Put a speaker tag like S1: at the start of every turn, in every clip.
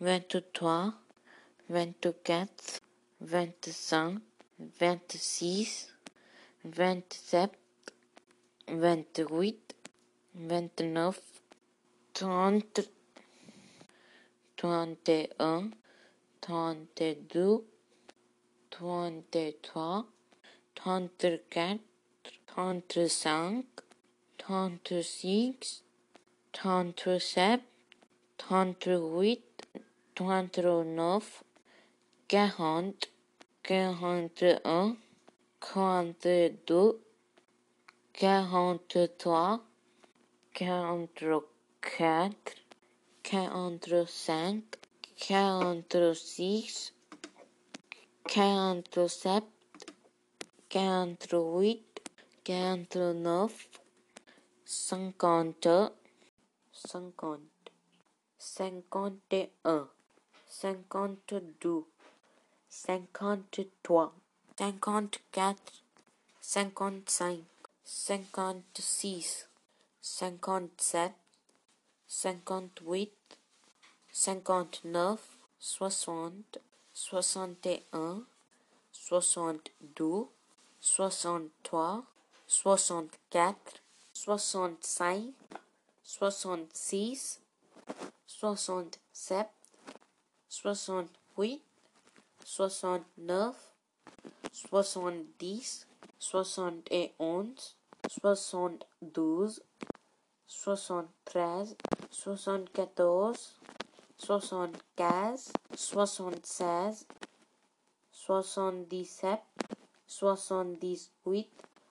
S1: vingt-trois, vingt-quatre, vingt-cinq, vingt-six, vingt-sept, vingt-huit, vingt-neuf, trente, trente et un, trente-deux, trente-trois, trente quatre, trente cinq, trente six, trente sept, trente huit, twenty-nine, quarante, quarante-un, quarante-deux, quarante-trois, quarante-quatre, quarante-cinq, quarante-six, quarante-sept, quarante-huit, quarante-neuf, cinquante, cinquante. 51 cinquante-deux, cinquante-trois, cinquante-quatre, cinquante-cinq, cinquante-six, cinquante-sept, cinquante-huit, cinquante-neuf, soixante, soixante et un, soixante-deux, soixante-trois, soixante-quatre, soixante-cinq, soixante-six, soixante-sept, soixante-huit, soixante-neuf, soixante-dix, soixante et onze, soixante-douze, soixante-treize, soixante-quatorze, soixante-quinze, soixante-seize, soixante-dix-sept, soixante-dix-huit,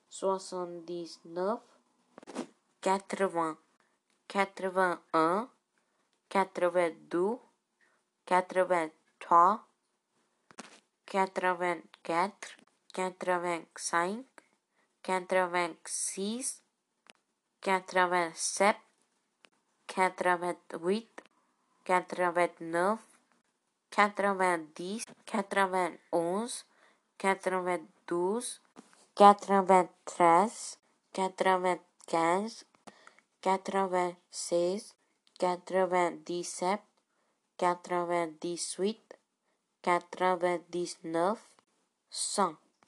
S1: soixante-dix-neuf, quatre-vingts, quatre-vingt-un, quatre-vingt-deux, quatre-vingt-trois, quatre-vingt-quatre, quatre-vingt-cinq, quatre-vingt-six, quatre-vingt-sept, quatre-vingt-huit, quatre-vingt-neuf, quatre-vingt-dix, quatre-vingt-onze, quatre-vingt-douze, quatre-vingt-treize, quatre-vingt-quinze, quatre-vingt-seize, quatre-vingt-dix-sept, quatre-vingt-dix-huit, quatre-vingt-dix-neuf, cent.